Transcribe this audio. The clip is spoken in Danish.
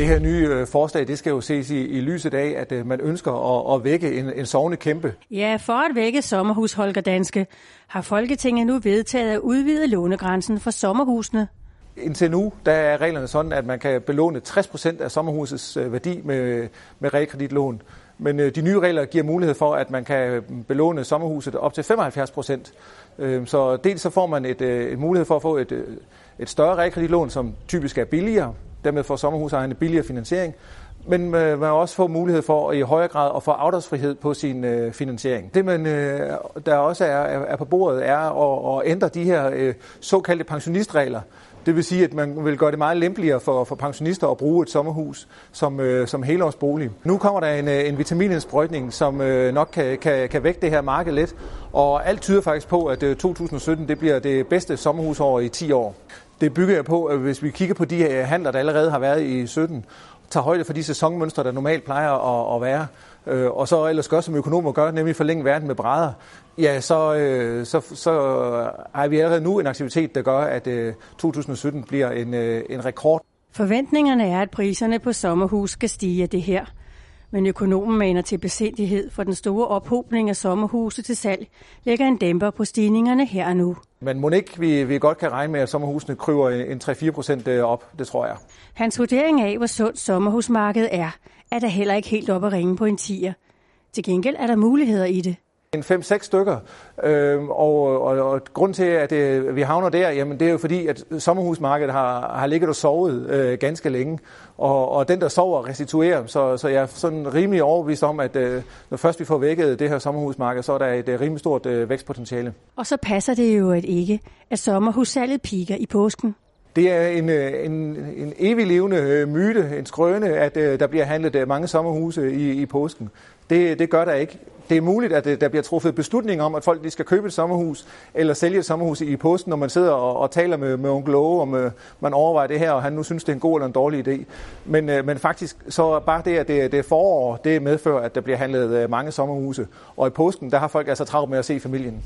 Det her nye øh, forslag, det skal jo ses i, i lyset af, at øh, man ønsker at, at vække en, en sovende kæmpe. Ja, for at vække sommerhus Holger Danske, har Folketinget nu vedtaget at udvide lånegrænsen for sommerhusene. Indtil nu der er reglerne sådan, at man kan belåne 60% af sommerhusets øh, værdi med, med realkreditlån. Men de nye regler giver mulighed for, at man kan belåne sommerhuset op til 75 procent. Så dels så får man et, et mulighed for at få et, et større realkreditlån, som typisk er billigere, Dermed får sommerhusejerne billigere finansiering, men øh, man også få mulighed for i højere grad at få afdragsfrihed på sin øh, finansiering. Det, man, øh, der også er, er på bordet, er at, at ændre de her øh, såkaldte pensionistregler. Det vil sige, at man vil gøre det meget lempeligere for, for pensionister at bruge et sommerhus som, øh, som helårsbolig. Nu kommer der en, øh, en vitaminindsprøjtning, som øh, nok kan, kan, kan vække det her marked lidt, og alt tyder faktisk på, at øh, 2017 det bliver det bedste sommerhusår i 10 år. Det bygger jeg på, at hvis vi kigger på de handler, der allerede har været i 17, tager højde for de sæsonmønstre, der normalt plejer at, at være, øh, og så ellers gør, som økonomer gør, nemlig forlænge verden med brædder, ja, så, øh, så, så har vi allerede nu en aktivitet, der gør, at øh, 2017 bliver en, øh, en rekord. Forventningerne er, at priserne på sommerhus skal stige af det her. Men økonomen maner til besindighed for den store ophobning af sommerhuse til salg, lægger en dæmper på stigningerne her og nu. Men må ikke vi, vi godt kan regne med, at sommerhusene kryber en 3-4 procent øh, op, det tror jeg. Hans vurdering af, hvor sundt sommerhusmarkedet er, er der heller ikke helt op at ringe på en tiger. Til gengæld er der muligheder i det. En 5-6 stykker, øh, og, og, og grund til, at øh, vi havner der, jamen det er jo fordi, at sommerhusmarkedet har, har ligget og sovet øh, ganske længe, og, og den, der sover, restituerer, så, så jeg er sådan rimelig overbevist om, at øh, når først vi får vækket det her sommerhusmarked, så er der et øh, rimelig stort øh, vækstpotentiale. Og så passer det jo at ikke, at sommerhussalget piker i påsken. Det er en, øh, en, en evig levende øh, myte, en skrøne, at øh, der bliver handlet mange sommerhuse i, i påsken. Det, det gør der ikke det er muligt, at der bliver truffet beslutning om, at folk de skal købe et sommerhus eller sælge et sommerhus i påsken, når man sidder og, og taler med, med onkel Åge, om øh, man overvejer det her, og han nu synes, det er en god eller en dårlig idé. Men, øh, men faktisk, så bare det, at det, det er forår, det medfører, at der bliver handlet mange sommerhuse. Og i påsken, der har folk altså travlt med at se familien.